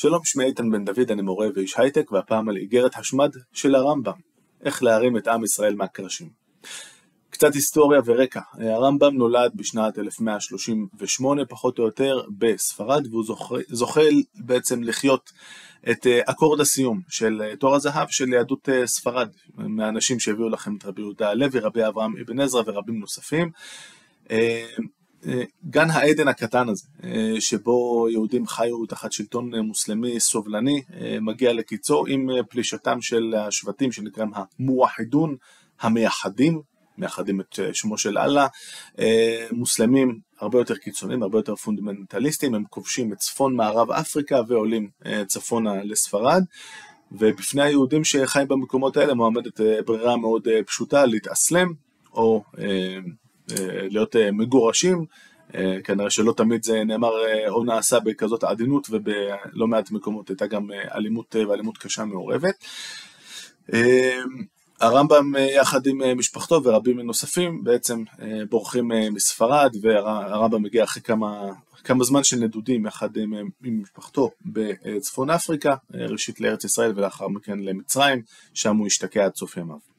שלום, שמי איתן בן דוד, אני מורה ואיש הייטק, והפעם על איגרת השמד של הרמב"ם, איך להרים את עם ישראל מהקרשים. קצת היסטוריה ורקע, הרמב"ם נולד בשנת 1138 פחות או יותר בספרד, והוא זוכה בעצם לחיות את אה, אקורד הסיום של אה, תור הזהב של יהדות אה, ספרד, מהאנשים שהביאו לכם את רבי יהודה הלוי, רבי אברהם אבן עזרא ורבים נוספים. גן העדן הקטן הזה, שבו יהודים חיו תחת שלטון מוסלמי סובלני, מגיע לקיצו עם פלישתם של השבטים שנקראים המואחידון, המייחדים, מייחדים את שמו של אללה, מוסלמים הרבה יותר קיצוניים, הרבה יותר פונדמנטליסטים, הם כובשים את צפון מערב אפריקה ועולים צפונה לספרד. ובפני היהודים שחיים במקומות האלה מועמדת ברירה מאוד פשוטה להתאסלם או להיות אה, מגורשים, אה, כנראה שלא תמיד זה נאמר אה, או נעשה בכזאת עדינות ובלא מעט מקומות הייתה גם אלימות ואלימות קשה מעורבת. הרמב"ם יחד עם משפחתו ורבים נוספים בעצם בורחים מספרד והרמב"ם מגיע אחרי כמה, כמה זמן של נדודים יחד עם, עם משפחתו בצפון אפריקה, ראשית לארץ ישראל ולאחר מכן למצרים, שם הוא השתקע עד סוף ימיו.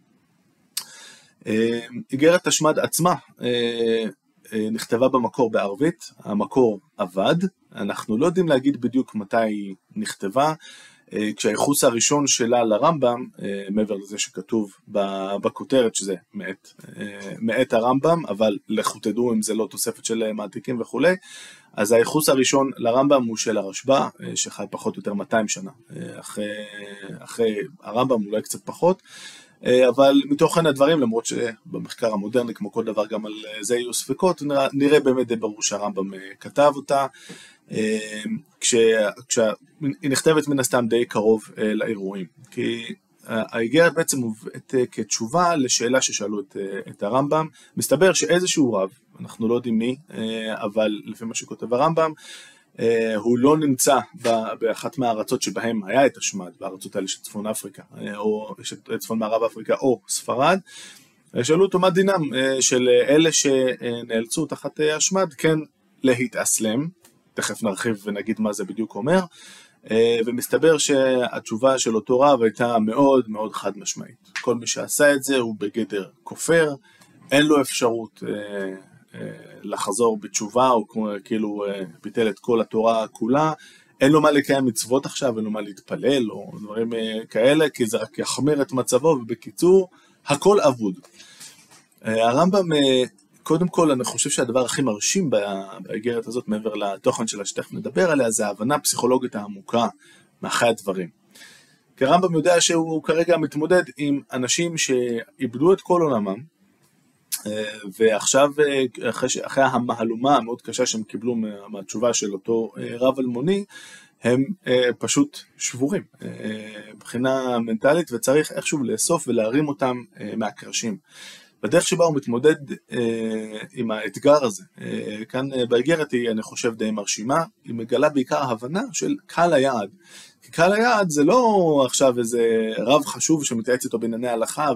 איגרת השמד עצמה אה, אה, נכתבה במקור בערבית, המקור אבד, אנחנו לא יודעים להגיד בדיוק מתי היא נכתבה, אה, כשהייחוס הראשון שלה לרמב"ם, מעבר לזה שכתוב בכותרת שזה מאת, מאת הרמב"ם, אבל לכו תדעו אם זה לא תוספת של מעתיקים וכולי, אז הייחוס הראשון לרמב"ם הוא של הרשב"א, שחי פחות או יותר 200 שנה אחרי, אחרי הרמב"ם, אולי קצת פחות, אבל מתוכן הדברים, למרות שבמחקר המודרני, כמו כל דבר, גם על אה, זה יהיו ספקות, נראה באמת די ברור שהרמב"ם אה, כתב אותה, כשהיא נכתבת מן הסתם די קרוב לאירועים. כי האיגרת בעצם מובאת כתשובה לשאלה ששאלו את, את הרמב"ם. מסתבר שאיזשהו רב, אנחנו לא יודעים מי, אבל לפי מה שכותב הרמב"ם, אה, הוא לא נמצא באחת מהארצות שבהן היה את השמד, בארצות האלה של צפון אפריקה, אה, או של צפון מערב אפריקה או ספרד, שאלו אותו מה דינם? אה, של אלה שנאלצו תחת השמד כן להתאסלם, תכף נרחיב ונגיד מה זה בדיוק אומר, ומסתבר שהתשובה של אותו רב הייתה מאוד מאוד חד משמעית. כל מי שעשה את זה הוא בגדר כופר, אין לו אפשרות לחזור בתשובה, הוא כאילו אה, ביטל את כל התורה כולה, אין לו מה לקיים מצוות עכשיו, אין לו מה להתפלל או דברים אה, כאלה, כי זה רק יחמיר את מצבו, ובקיצור, הכל אבוד. אה, הרמב"ם, קודם כל, אני חושב שהדבר הכי מרשים באיגרת הזאת, מעבר לתוכן שלה שתכף נדבר עליה, זה ההבנה הפסיכולוגית העמוקה מאחורי הדברים. כי הרמב"ם יודע שהוא כרגע מתמודד עם אנשים שאיבדו את כל עולמם, ועכשיו, אחרי, אחרי המהלומה המאוד קשה שהם קיבלו מהתשובה של אותו אה, רב אלמוני, הם אה, פשוט שבורים אה, מבחינה מנטלית וצריך איכשהו לאסוף ולהרים אותם מהקרשים. בדרך שבה הוא מתמודד עם האתגר הזה, כאן באיגרת היא אני חושב די מרשימה, היא מגלה בעיקר הבנה של קהל היעד. כי קהל היעד זה לא עכשיו איזה רב חשוב שמתייעץ איתו בענייני הלכה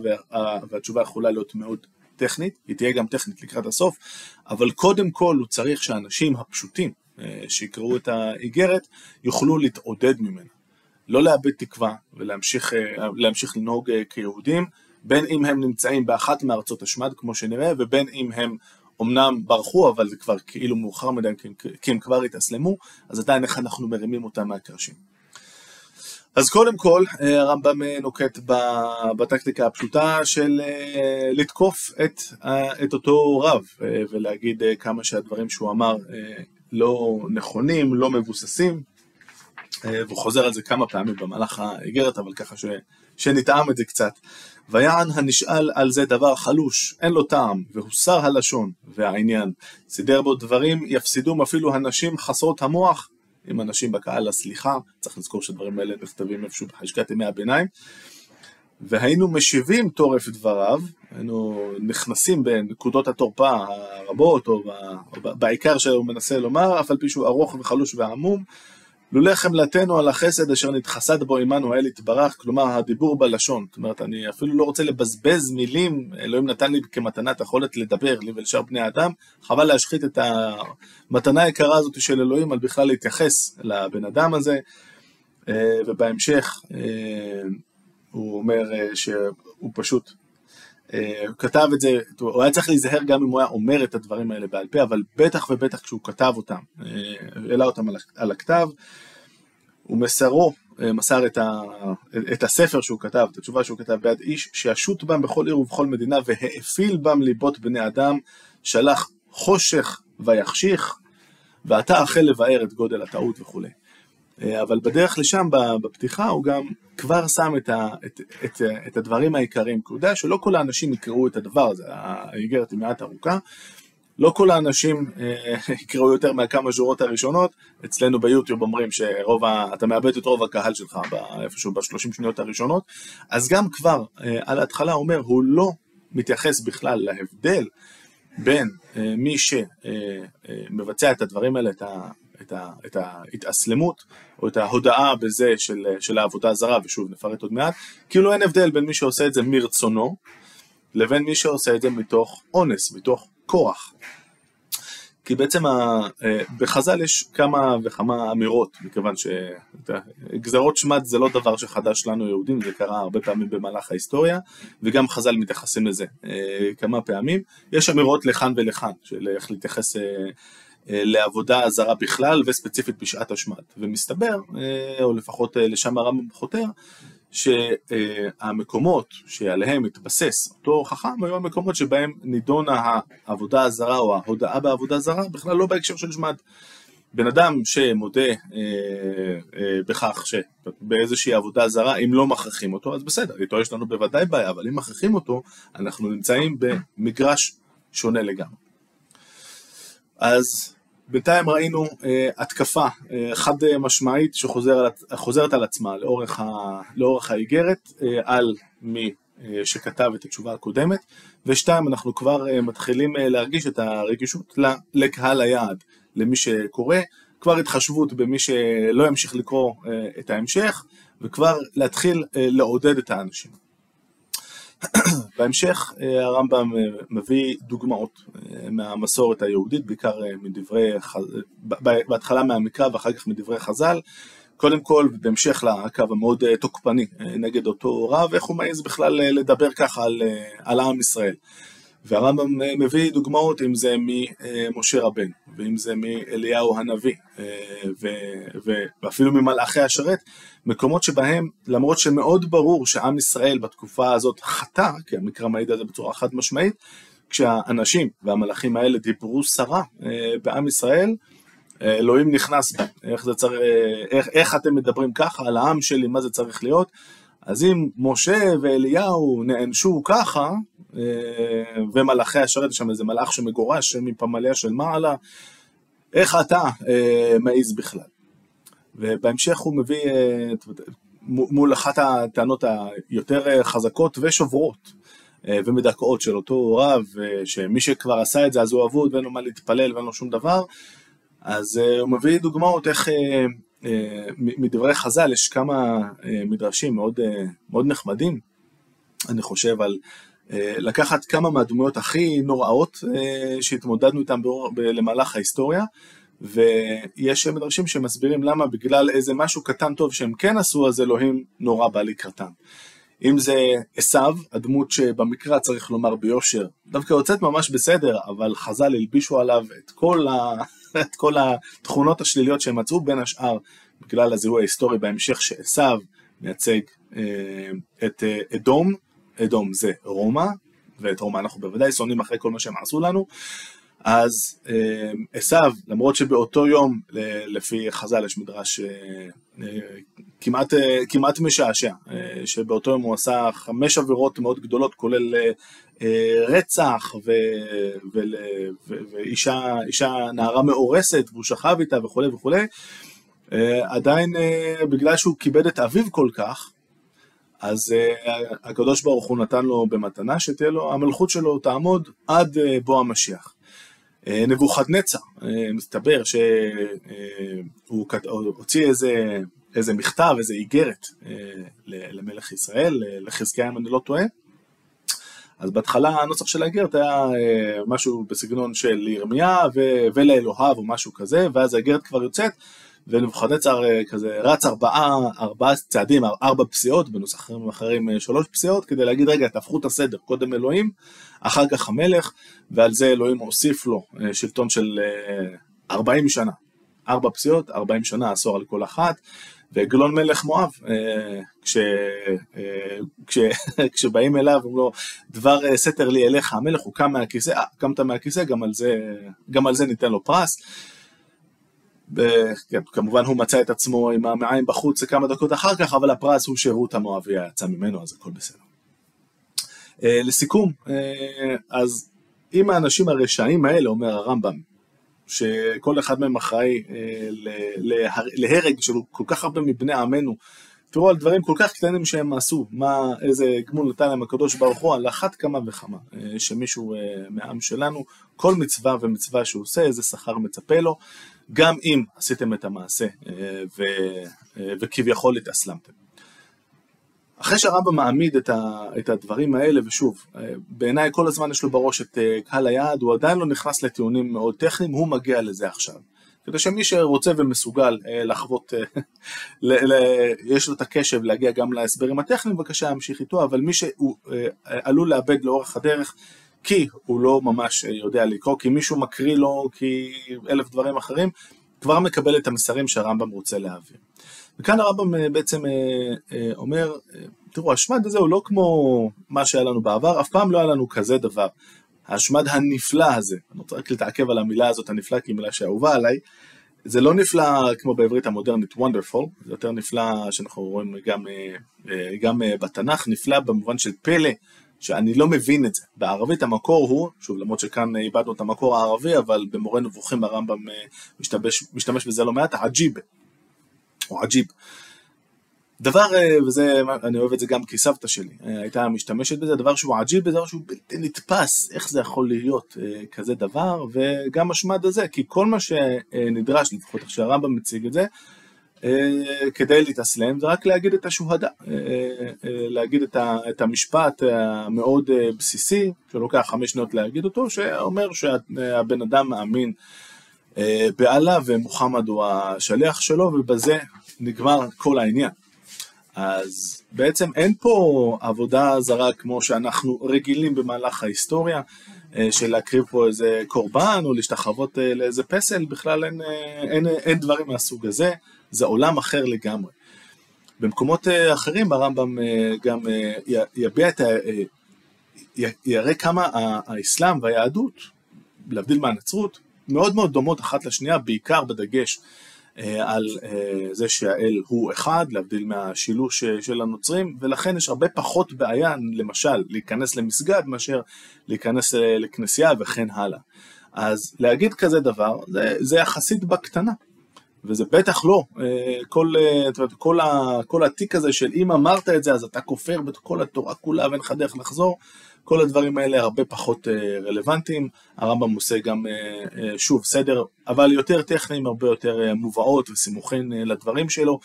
והתשובה יכולה להיות מאוד טכנית, היא תהיה גם טכנית לקראת הסוף, אבל קודם כל הוא צריך שהאנשים הפשוטים אה, שיקראו את האיגרת יוכלו להתעודד ממנה. לא לאבד תקווה ולהמשיך אה, לנהוג אה, כיהודים, בין אם הם נמצאים באחת מארצות השמד כמו שנראה, ובין אם הם אמנם ברחו, אבל זה כבר כאילו מאוחר מדי, כי הם כבר התאסלמו, אז עדיין איך אנחנו מרימים אותם מהקרשים. אז קודם כל אה, הרמב"ם אה, נוקט בטקטיקה הפשוטה של אה, לתקוף את, את אותו רב ולהגיד כמה שהדברים שהוא אמר לא נכונים, לא מבוססים והוא חוזר על זה כמה פעמים במהלך האיגרת אבל ככה ש, שנטעם את זה קצת ויען הנשאל על זה דבר חלוש, אין לו טעם, והוסר הלשון והעניין. סידר בו דברים יפסידום אפילו הנשים חסרות המוח, עם אנשים בקהל לסליחה, צריך לזכור שהדברים האלה נכתבים איפשהו בחשקת ימי הביניים, והיינו משיבים תורף דבריו, היינו נכנסים בנקודות התורפה הרבות, או בעיקר שהוא מנסה לומר, אף על פי שהוא ארוך וחלוש ועמום, לולא חמלתנו על החסד אשר נתחסד בו עמנו האל יתברך, כלומר הדיבור בלשון. זאת אומרת, אני אפילו לא רוצה לבזבז מילים, אלוהים נתן לי כמתנת יכולת לדבר, לי ולשאר בני אדם, חבל להשחית את המתנה היקרה הזאת של אלוהים על בכלל להתייחס לבן אדם הזה. ובהמשך הוא אומר שהוא פשוט כתב את זה, הוא היה צריך להיזהר גם אם הוא היה אומר את הדברים האלה בעל פה, אבל בטח ובטח כשהוא כתב אותם, העלה אותם על הכתב, הוא מסרו, מסר את, ה, את הספר שהוא כתב, את התשובה שהוא כתב ביד איש, שישוט בם בכל עיר ובכל מדינה, והאפיל בם ליבות בני אדם, שלח חושך ויחשיך, ואתה החל לבאר את גודל הטעות וכולי. אבל בדרך לשם, בפתיחה, הוא גם כבר שם את, ה, את, את, את הדברים העיקריים, כי הוא יודע שלא כל האנשים יקראו את הדבר הזה, האיגרת היא מעט ארוכה, לא כל האנשים אה, יקראו יותר מהכמה שורות הראשונות, אצלנו ביוטיוב אומרים שרוב ה... אתה מאבד את רוב הקהל שלך איפשהו בשלושים שניות הראשונות, אז גם כבר אה, על ההתחלה אומר, הוא לא מתייחס בכלל להבדל בין אה, מי שמבצע את הדברים האלה, את, ה, את, ה, את ההתאסלמות, או את ההודאה בזה של, של העבודה הזרה, ושוב נפרט עוד מעט, כאילו אין הבדל בין מי שעושה את זה מרצונו, לבין מי שעושה את זה מתוך אונס, מתוך כוח. כי בעצם ה... אה, בחז"ל יש כמה וכמה אמירות, מכיוון שגזרות שמד זה לא דבר שחדש לנו יהודים, זה קרה הרבה פעמים במהלך ההיסטוריה, וגם חז"ל מתייחסים לזה אה, כמה פעמים. יש אמירות לכאן ולכאן, של איך להתייחס אה, לעבודה זרה בכלל, וספציפית בשעת השמד. ומסתבר, או לפחות לשם הרמב"ם חותר, שהמקומות שעליהם התבסס אותו חכם היו המקומות שבהם נידונה העבודה הזרה או ההודאה בעבודה זרה בכלל לא בהקשר של שמד. בן אדם שמודה אה, אה, בכך שבאיזושהי עבודה זרה, אם לא מכריחים אותו, אז בסדר, איתו יש לנו בוודאי בעיה, אבל אם מכריחים אותו, אנחנו נמצאים במגרש שונה לגמרי. אז בינתיים ראינו אה, התקפה אה, חד משמעית שחוזרת על עצמה לאורך, ה, לאורך האיגרת אה, על מי אה, שכתב את התשובה הקודמת, ושתיים אנחנו כבר אה, מתחילים אה, להרגיש את הרגישות לקהל היעד, למי שקורא, כבר התחשבות במי שלא ימשיך לקרוא אה, את ההמשך, וכבר להתחיל אה, לעודד את האנשים. בהמשך אה, הרמב"ם אה, מביא דוגמאות אה, מהמסורת היהודית, בעיקר מדברי, בהתחלה מהמקרא ואחר כך מדברי חז"ל, קודם כל בהמשך לקו המאוד תוקפני נגד אותו רב, איך הוא מעז בכלל לדבר ככה על, על עם ישראל. והרמב"ם מביא דוגמאות אם זה ממשה רבן, ואם זה מאליהו הנביא, ואפילו ממלאכי השרת, מקומות שבהם למרות שמאוד ברור שעם ישראל בתקופה הזאת חטא, כי המקרא מעיד על זה בצורה חד משמעית, כשהאנשים והמלאכים האלה דיברו סרה בעם ישראל, אלוהים נכנס בה, איך, צריך, איך, איך אתם מדברים ככה על העם שלי, מה זה צריך להיות, אז אם משה ואליהו נענשו ככה, ומלאכי השרת, יש שם איזה מלאך שמגורש מפמליה של מעלה, איך אתה מעז בכלל? ובהמשך הוא מביא מול אחת הטענות היותר חזקות ושוברות ומדכאות של אותו רב, שמי שכבר עשה את זה אז הוא אבוד ואין לו מה להתפלל ואין לו שום דבר, אז הוא מביא דוגמאות איך מדברי חז"ל יש כמה מדרשים מאוד, מאוד נחמדים, אני חושב על לקחת כמה מהדמויות הכי נוראות שהתמודדנו איתן למהלך ההיסטוריה, ויש מדרשים שמסבירים למה בגלל איזה משהו קטן טוב שהם כן עשו, אז אלוהים נורא בא לקראתם. אם זה עשיו, הדמות שבמקרא צריך לומר ביושר, דווקא יוצאת ממש בסדר, אבל חז"ל הלבישו עליו את כל, ה... את כל התכונות השליליות שהם מצאו, בין השאר בגלל הזיהוי ההיסטורי בהמשך שעשיו מייצג אה, את אה, אדום, אדום זה רומא, ואת רומא אנחנו בוודאי שונאים אחרי כל מה שהם עשו לנו, אז אה, עשיו, למרות שבאותו יום, לפי חז"ל יש מדרש אה, אה, כמעט, כמעט משעשע, שבאותו יום הוא עשה חמש עבירות מאוד גדולות, כולל רצח ו, ו, ו, ואישה אישה נערה מאורסת, והוא שכב איתה וכולי וכולי, עדיין בגלל שהוא כיבד את אביו כל כך, אז הקדוש ברוך הוא נתן לו במתנה שתהיה לו, המלכות שלו תעמוד עד בוא המשיח. אה, נבוכדנצר, אה, מסתבר שהוא הוציא איזה, איזה מכתב, איזה איגרת אה, למלך ישראל, לחזקיה אם אני לא טועה. אז בהתחלה הנוסח של האיגרת היה משהו בסגנון של ירמיה ולאלוהיו או משהו כזה, ואז האיגרת כבר יוצאת, ונבוכדנצר כזה רץ ארבעה, ארבעה צעדים, ארבע פסיעות, בנוסחים אחרים שלוש פסיעות, כדי להגיד רגע תהפכו את הסדר, קודם אלוהים, אחר כך המלך, ועל זה אלוהים הוסיף לו שלטון של 40 שנה. ארבע פסיעות, 40 שנה, עשור על כל אחת, ועגלון מלך מואב, אה, כש, אה, כש, כשבאים אליו, אומרים לו, דבר אה, סתר לי אליך המלך, הוא קם מהכיסא, אה, קמת מהכיסא, גם על זה, גם על זה ניתן לו פרס. כן, כמובן הוא מצא את עצמו עם המעיים בחוץ כמה דקות אחר כך, אבל הפרס הוא שרות המואבי יצא ממנו, אז הכל בסדר. לסיכום, אז אם האנשים הרשעים האלה, אומר הרמב"ם, שכל אחד מהם אחראי אה, להרג של כל כך הרבה מבני עמנו. תראו על דברים כל כך קטנים שהם עשו, מה, איזה גמול נתן להם הקדוש ברוך הוא, על אחת כמה וכמה, אה, שמישהו אה, מהעם שלנו, כל מצווה ומצווה שהוא עושה, איזה שכר מצפה לו, גם אם עשיתם את המעשה ו, וכביכול התאסלמתם. אחרי שהרמב"ם מעמיד את, ה, את הדברים האלה, ושוב, בעיניי כל הזמן יש לו בראש את אה, קהל היעד, הוא עדיין לא נכנס לטיעונים מאוד טכניים, הוא מגיע לזה עכשיו. כדי שמי שרוצה ומסוגל אה, לחוות, אה, ל, ל, יש לו את הקשב להגיע גם להסברים הטכניים, בבקשה להמשיך איתו, אבל מי שהוא עלול לאבד לאורך הדרך, כי הוא לא ממש יודע לקרוא, כי מישהו מקריא לו, כי אלף דברים אחרים, כבר מקבל את המסרים שהרמב"ם רוצה להעביר. וכאן הרמב"ם אה, בעצם אה, אה, אומר, תראו, השמד הזה הוא לא כמו מה שהיה לנו בעבר, אף פעם לא היה לנו כזה דבר. השמד הנפלא הזה, אני רוצה רק להתעכב על המילה הזאת, הנפלא, כי היא מילה שאהובה עליי, זה לא נפלא כמו בעברית המודרנית wonderful, זה יותר נפלא שאנחנו רואים גם, גם בתנ"ך, נפלא במובן של פלא, שאני לא מבין את זה. בערבית המקור הוא, שוב למרות שכאן איבדנו את המקור הערבי, אבל במורה נבוכים הרמב"ם משתמש, משתמש בזה לא מעט, עג'יב, או עג'יב. דבר, אה, וזה, אני אוהב את זה גם כי סבתא שלי אה, הייתה משתמשת בזה, דבר שהוא עג'יב, דבר שהוא בלתי נתפס, איך זה יכול להיות אה, כזה דבר, וגם השמד הזה, כי כל מה שנדרש, לפחות איך שהרמב"ם מציג את זה, כדי להתאסלם זה רק להגיד את השוהדה, להגיד את המשפט המאוד בסיסי, שלוקח חמש שניות להגיד אותו, שאומר שהבן אדם מאמין באללה ומוחמד הוא השליח שלו, ובזה נגמר כל העניין. אז בעצם אין פה עבודה זרה כמו שאנחנו רגילים במהלך ההיסטוריה, אה, של להקריב פה איזה קורבן או להשתחוות אה, לאיזה פסל, בכלל אין, אה, אין, אין דברים מהסוג הזה, זה עולם אחר לגמרי. במקומות אחרים הרמב"ם גם יביע את ה... יראה כמה האסלאם והיהדות, להבדיל מהנצרות, מאוד מאוד דומות אחת לשנייה, בעיקר בדגש אה, על אה, זה שהאל הוא אחד, להבדיל מהשילוש אה, של הנוצרים, ולכן יש הרבה פחות בעיה, למשל, להיכנס למסגד מאשר להיכנס לכנסייה וכן הלאה. אז להגיד כזה דבר, זה, זה יחסית בקטנה. וזה בטח לא, כל, כל, כל התיק הזה של אם אמרת את זה אז אתה כופר בכל התורה כולה ואין לך דרך לחזור, כל הדברים האלה הרבה פחות אה, רלוונטיים, הרמב"ם עושה גם, אה, אה, שוב, סדר, אבל יותר טכניים, הרבה יותר מובאות וסימוכין לדברים שלו,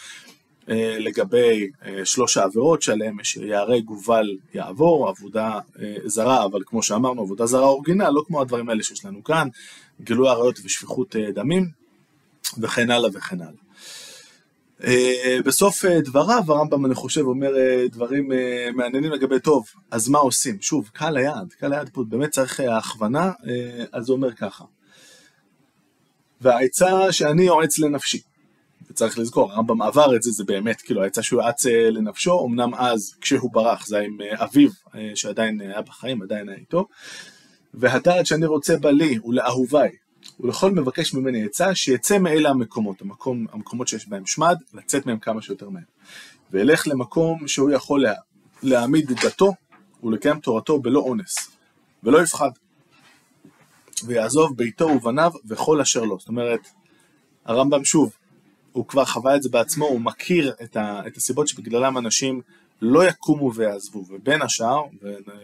לגבי שלוש העבירות שעליהם יש יהרג ובל יעבור, עבודה זרה, אבל כמו שאמרנו, עבודה זרה אורגינל, לא כמו הדברים האלה שיש לנו כאן, גילוי עריות ושפיכות דמים, וכן הלאה וכן הלאה. Uh, בסוף uh, דבריו הרמב"ם אני חושב אומר uh, דברים uh, מעניינים לגבי טוב, אז מה עושים? שוב, קהל היעד, קהל היעד פה באמת צריך uh, הכוונה, uh, אז הוא אומר ככה. והעצה שאני יועץ לנפשי, וצריך לזכור, הרמב"ם עבר את זה, זה באמת, כאילו העצה שהוא יעץ uh, לנפשו, אמנם אז כשהוא ברח זה עם uh, אביו uh, שעדיין היה בחיים, עדיין היה איתו, והדעת שאני רוצה בה לי ולאהוביי, ולכל מבקש ממני עצה שיצא מאלה המקומות, המקום, המקומות שיש בהם שמד, לצאת מהם כמה שיותר מהר. וילך למקום שהוא יכול לה, להעמיד את דתו ולקיים תורתו בלא אונס, ולא יפחד. ויעזוב ביתו ובניו וכל אשר לו. זאת אומרת, הרמב"ם שוב, הוא כבר חווה את זה בעצמו, הוא מכיר את, ה, את הסיבות שבגללם אנשים לא יקומו ויעזבו, ובין השאר,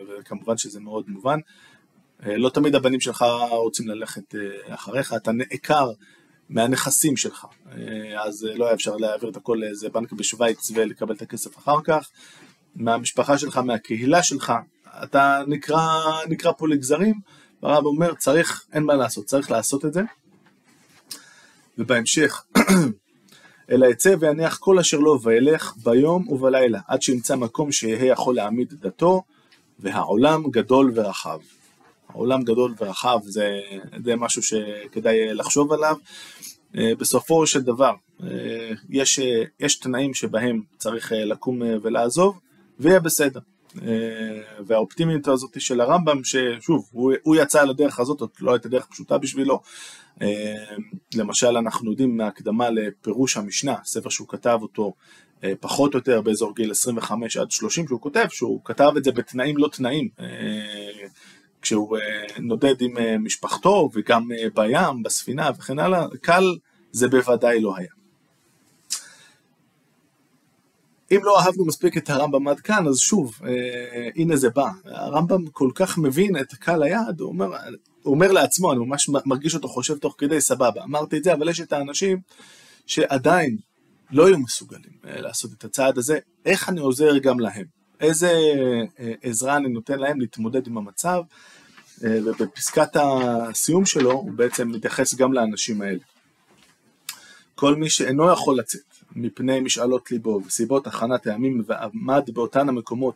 וכמובן שזה מאוד מובן, לא תמיד הבנים שלך רוצים ללכת אה, אחריך, אתה נעקר מהנכסים שלך, אה, אז לא היה אפשר להעביר את הכל לאיזה בנק בשוויץ ולקבל את הכסף אחר כך, מהמשפחה שלך, מהקהילה שלך, אתה נקרא, נקרא פה לגזרים, והרב אומר צריך, אין מה לעשות, צריך לעשות את זה, ובהמשך אלא יצא ויניח כל אשר לו וילך ביום ובלילה, עד שימצא מקום שיהיה יכול להעמיד דתו, והעולם גדול ורחב. העולם גדול ורחב זה, זה משהו שכדאי לחשוב עליו. אה, בסופו של דבר, אה, יש, יש תנאים שבהם צריך לקום ולעזוב, ויהיה בסדר. והאופטימיות הזאת של הרמב"ם, ששוב, הוא, הוא יצא על הדרך הזאת, זאת לא הייתה דרך פשוטה בשבילו, אה, למשל אנחנו יודעים מהקדמה לפירוש המשנה, ספר שהוא כתב אותו אה, פחות או יותר באזור גיל 25 עד 30, שהוא כותב שהוא כתב את זה בתנאים לא תנאים, אה, כשהוא נודד עם משפחתו וגם בים, בספינה וכן הלאה, קל זה בוודאי לא היה. אם לא אהבנו מספיק את הרמב"ם עד כאן, אז שוב, אה, הנה זה בא. הרמב"ם כל כך מבין את קהל היעד, הוא אומר, הוא אומר לעצמו, אני ממש מרגיש אותו חושב תוך כדי, סבבה, אמרתי את זה, אבל יש את האנשים שעדיין לא יהיו מסוגלים אה, לעשות את הצעד הזה, איך אני עוזר גם להם? איזה אה, עזרה אני נותן להם להתמודד עם המצב? אה, ובפסקת הסיום שלו הוא בעצם מתייחס גם לאנשים האלה. כל מי שאינו יכול לצאת מפני משאלות ליבו וסיבות הכנת הימים ועמד באותן המקומות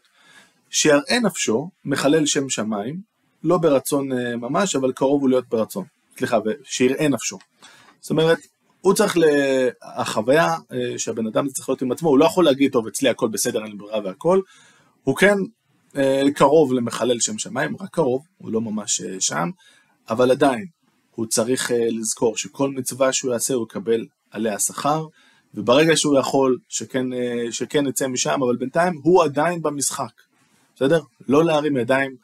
שיראה נפשו, מחלל שם שמיים, לא ברצון אה, ממש, אבל קרוב הוא להיות ברצון. סליחה, שיראה נפשו. זאת אומרת, הוא צריך, ל... החוויה שהבן אדם צריך להיות עם עצמו, הוא לא יכול להגיד, טוב, אצלי הכל בסדר, אין לי ברירה והכל, הוא כן אה, קרוב למחלל שם שמיים, רק קרוב, הוא לא ממש שם, אבל עדיין, הוא צריך לזכור שכל מצווה שהוא יעשה הוא יקבל עליה שכר, וברגע שהוא יכול, שכן, שכן יצא משם, אבל בינתיים הוא עדיין במשחק, בסדר? לא להרים ידיים,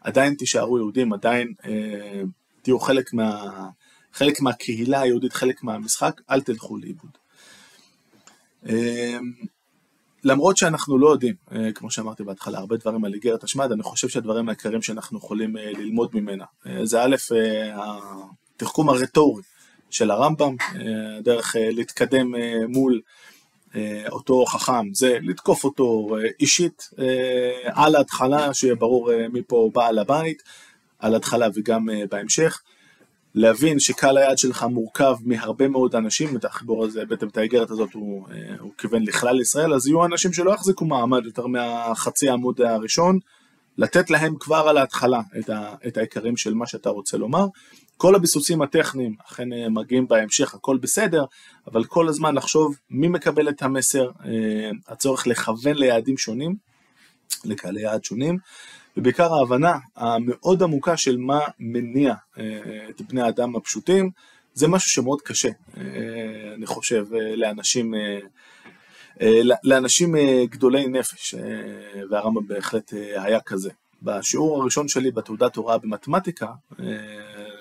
עדיין תישארו יהודים, עדיין אה, תהיו חלק, מה, חלק מהקהילה היהודית, חלק מהמשחק, אל תלכו לאיבוד. אה, למרות שאנחנו לא יודעים, אה, כמו שאמרתי בהתחלה, הרבה דברים על איגרת השמד, אני חושב שהדברים העיקריים שאנחנו יכולים אה, ללמוד ממנה, אה, זה א', התחכום הרטורי של הרמב"ם, דרך אה, להתקדם מול אותו חכם זה לתקוף אותו אישית על ההתחלה, שיהיה ברור מי פה בעל הבית, על ההתחלה וגם בהמשך. להבין שקהל היעד שלך מורכב מהרבה מאוד אנשים, את החיבור הזה, בעצם את האיגרת הזאת הוא, הוא כיוון לכלל ישראל, אז יהיו אנשים שלא יחזיקו מעמד יותר מהחצי העמוד הראשון, לתת להם כבר על ההתחלה את, ה, את העיקרים של מה שאתה רוצה לומר, כל הביסוסים הטכניים אכן אה, מגיעים בהמשך, הכל בסדר, אבל כל הזמן לחשוב מי מקבל את המסר, אה, הצורך לכוון ליעדים שונים, לקהלי יעד שונים, ובעיקר ההבנה המאוד עמוקה של מה מניע אה, את בני האדם הפשוטים, זה משהו שמאוד קשה, אני חושב, לאנשים, לאנשים גדולי נפש, והרמב"ם בהחלט היה כזה. בשיעור הראשון שלי בתעודת הוראה במתמטיקה,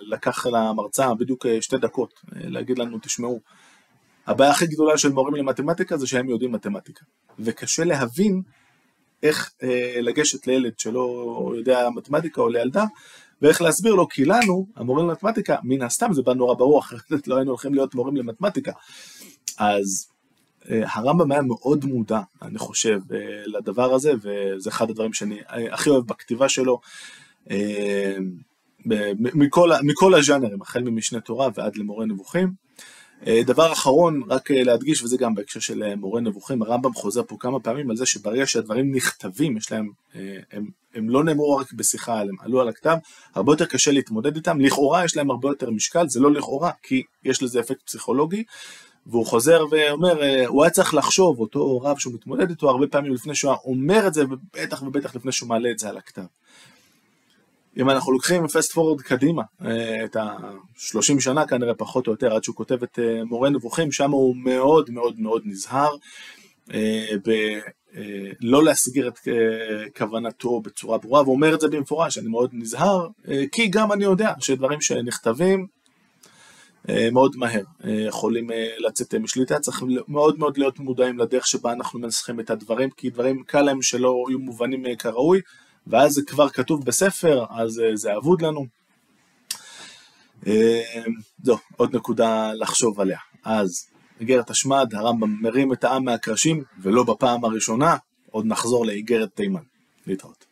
לקח למרצה בדיוק אה, שתי דקות אה, להגיד לנו, תשמעו, הבעיה הכי גדולה של מורים למתמטיקה זה שהם יודעים מתמטיקה. וקשה להבין איך אה, לגשת לילד שלא יודע מתמטיקה או לילדה, ואיך להסביר לו, כי לנו, המורים למתמטיקה, מן הסתם זה בא נורא ברור, אחרת לא היינו הולכים להיות מורים למתמטיקה. אז אה, הרמב"ם היה מאוד מודע, אני חושב, אה, לדבר הזה, וזה אחד הדברים שאני הכי אוהב בכתיבה שלו. אה, מכל, מכל הז'אנרים, החל ממשנה תורה ועד למורה נבוכים. אה, דבר אחרון, רק אה, להדגיש, וזה גם בהקשר של אה, מורה נבוכים, הרמב"ם חוזר פה כמה פעמים על זה שברגע שהדברים נכתבים, יש להם, הם, הם לא נאמרו רק בשיחה, הם עלו על הכתב, הרבה יותר קשה להתמודד איתם, לכאורה יש להם הרבה יותר משקל, זה לא לכאורה, כי יש לזה אפקט פסיכולוגי, והוא חוזר ואומר, הוא היה צריך לחשוב, אותו רב שהוא מתמודד איתו הרבה פעמים לפני שהוא אומר את זה, ובטח ובטח לפני שהוא מעלה את זה על הכתב. אם אנחנו לוקחים פסט פורוד קדימה, אה, את ה-30 שנה כנראה פחות או יותר, עד שהוא כותב את אה, מורה נבוכים, שם הוא מאוד מאוד מאוד נזהר אה, בלא להסגיר את כוונתו בצורה ברורה, והוא אומר את זה במפורש, אני מאוד נזהר, כי גם אני יודע שדברים שנכתבים מאוד מהר יכולים לצאת משליטה, צריך מאוד מאוד להיות מודעים לדרך שבה אנחנו מנסחים את הדברים, כי דברים קל להם שלא יהיו מובנים כראוי. ואז זה כבר כתוב בספר, אז אה, זה אבוד לנו. אה, זו, עוד נקודה לחשוב עליה. אז, איגרת השמד, הרמב"ם מרים את העם מהקרשים, ולא בפעם הראשונה, עוד נחזור לאיגרת תימן. להתראות.